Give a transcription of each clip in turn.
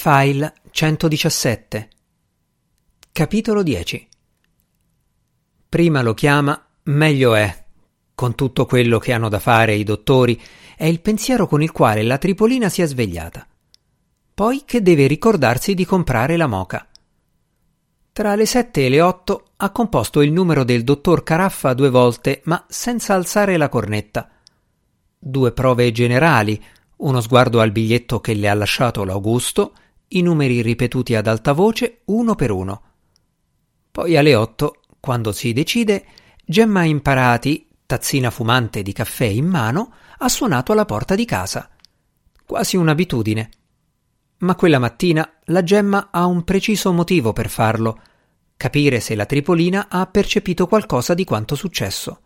File 117 Capitolo 10 Prima lo chiama, meglio è. Con tutto quello che hanno da fare i dottori, è il pensiero con il quale la Tripolina si è svegliata. Poi che deve ricordarsi di comprare la moca. Tra le sette e le otto ha composto il numero del dottor Caraffa due volte, ma senza alzare la cornetta. Due prove generali, uno sguardo al biglietto che le ha lasciato l'Augusto, i numeri ripetuti ad alta voce uno per uno. Poi alle otto, quando si decide, Gemma Imparati, tazzina fumante di caffè in mano, ha suonato alla porta di casa. Quasi un'abitudine. Ma quella mattina la Gemma ha un preciso motivo per farlo, capire se la Tripolina ha percepito qualcosa di quanto successo.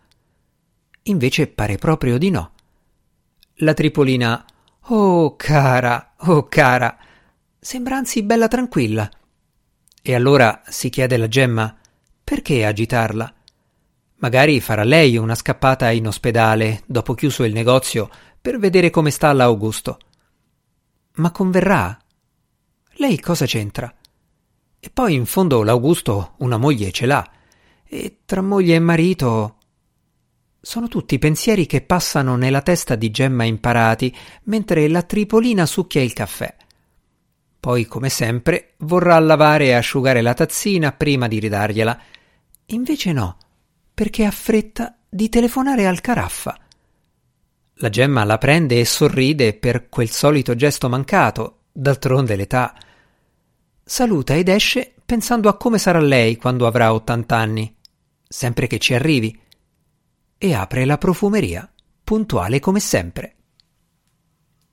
Invece pare proprio di no. La Tripolina Oh, cara, oh, cara. Sembra anzi bella tranquilla. E allora si chiede la gemma perché agitarla? Magari farà lei una scappata in ospedale dopo chiuso il negozio per vedere come sta l'Augusto. Ma converrà? Lei cosa c'entra? E poi in fondo l'Augusto una moglie ce l'ha. E tra moglie e marito sono tutti pensieri che passano nella testa di Gemma imparati mentre la Tripolina succhia il caffè. Poi, come sempre, vorrà lavare e asciugare la tazzina prima di ridargliela. Invece no, perché ha fretta di telefonare al caraffa. La Gemma la prende e sorride per quel solito gesto mancato, d'altronde l'età. Saluta ed esce pensando a come sarà lei quando avrà ottant'anni, sempre che ci arrivi e apre la profumeria, puntuale come sempre.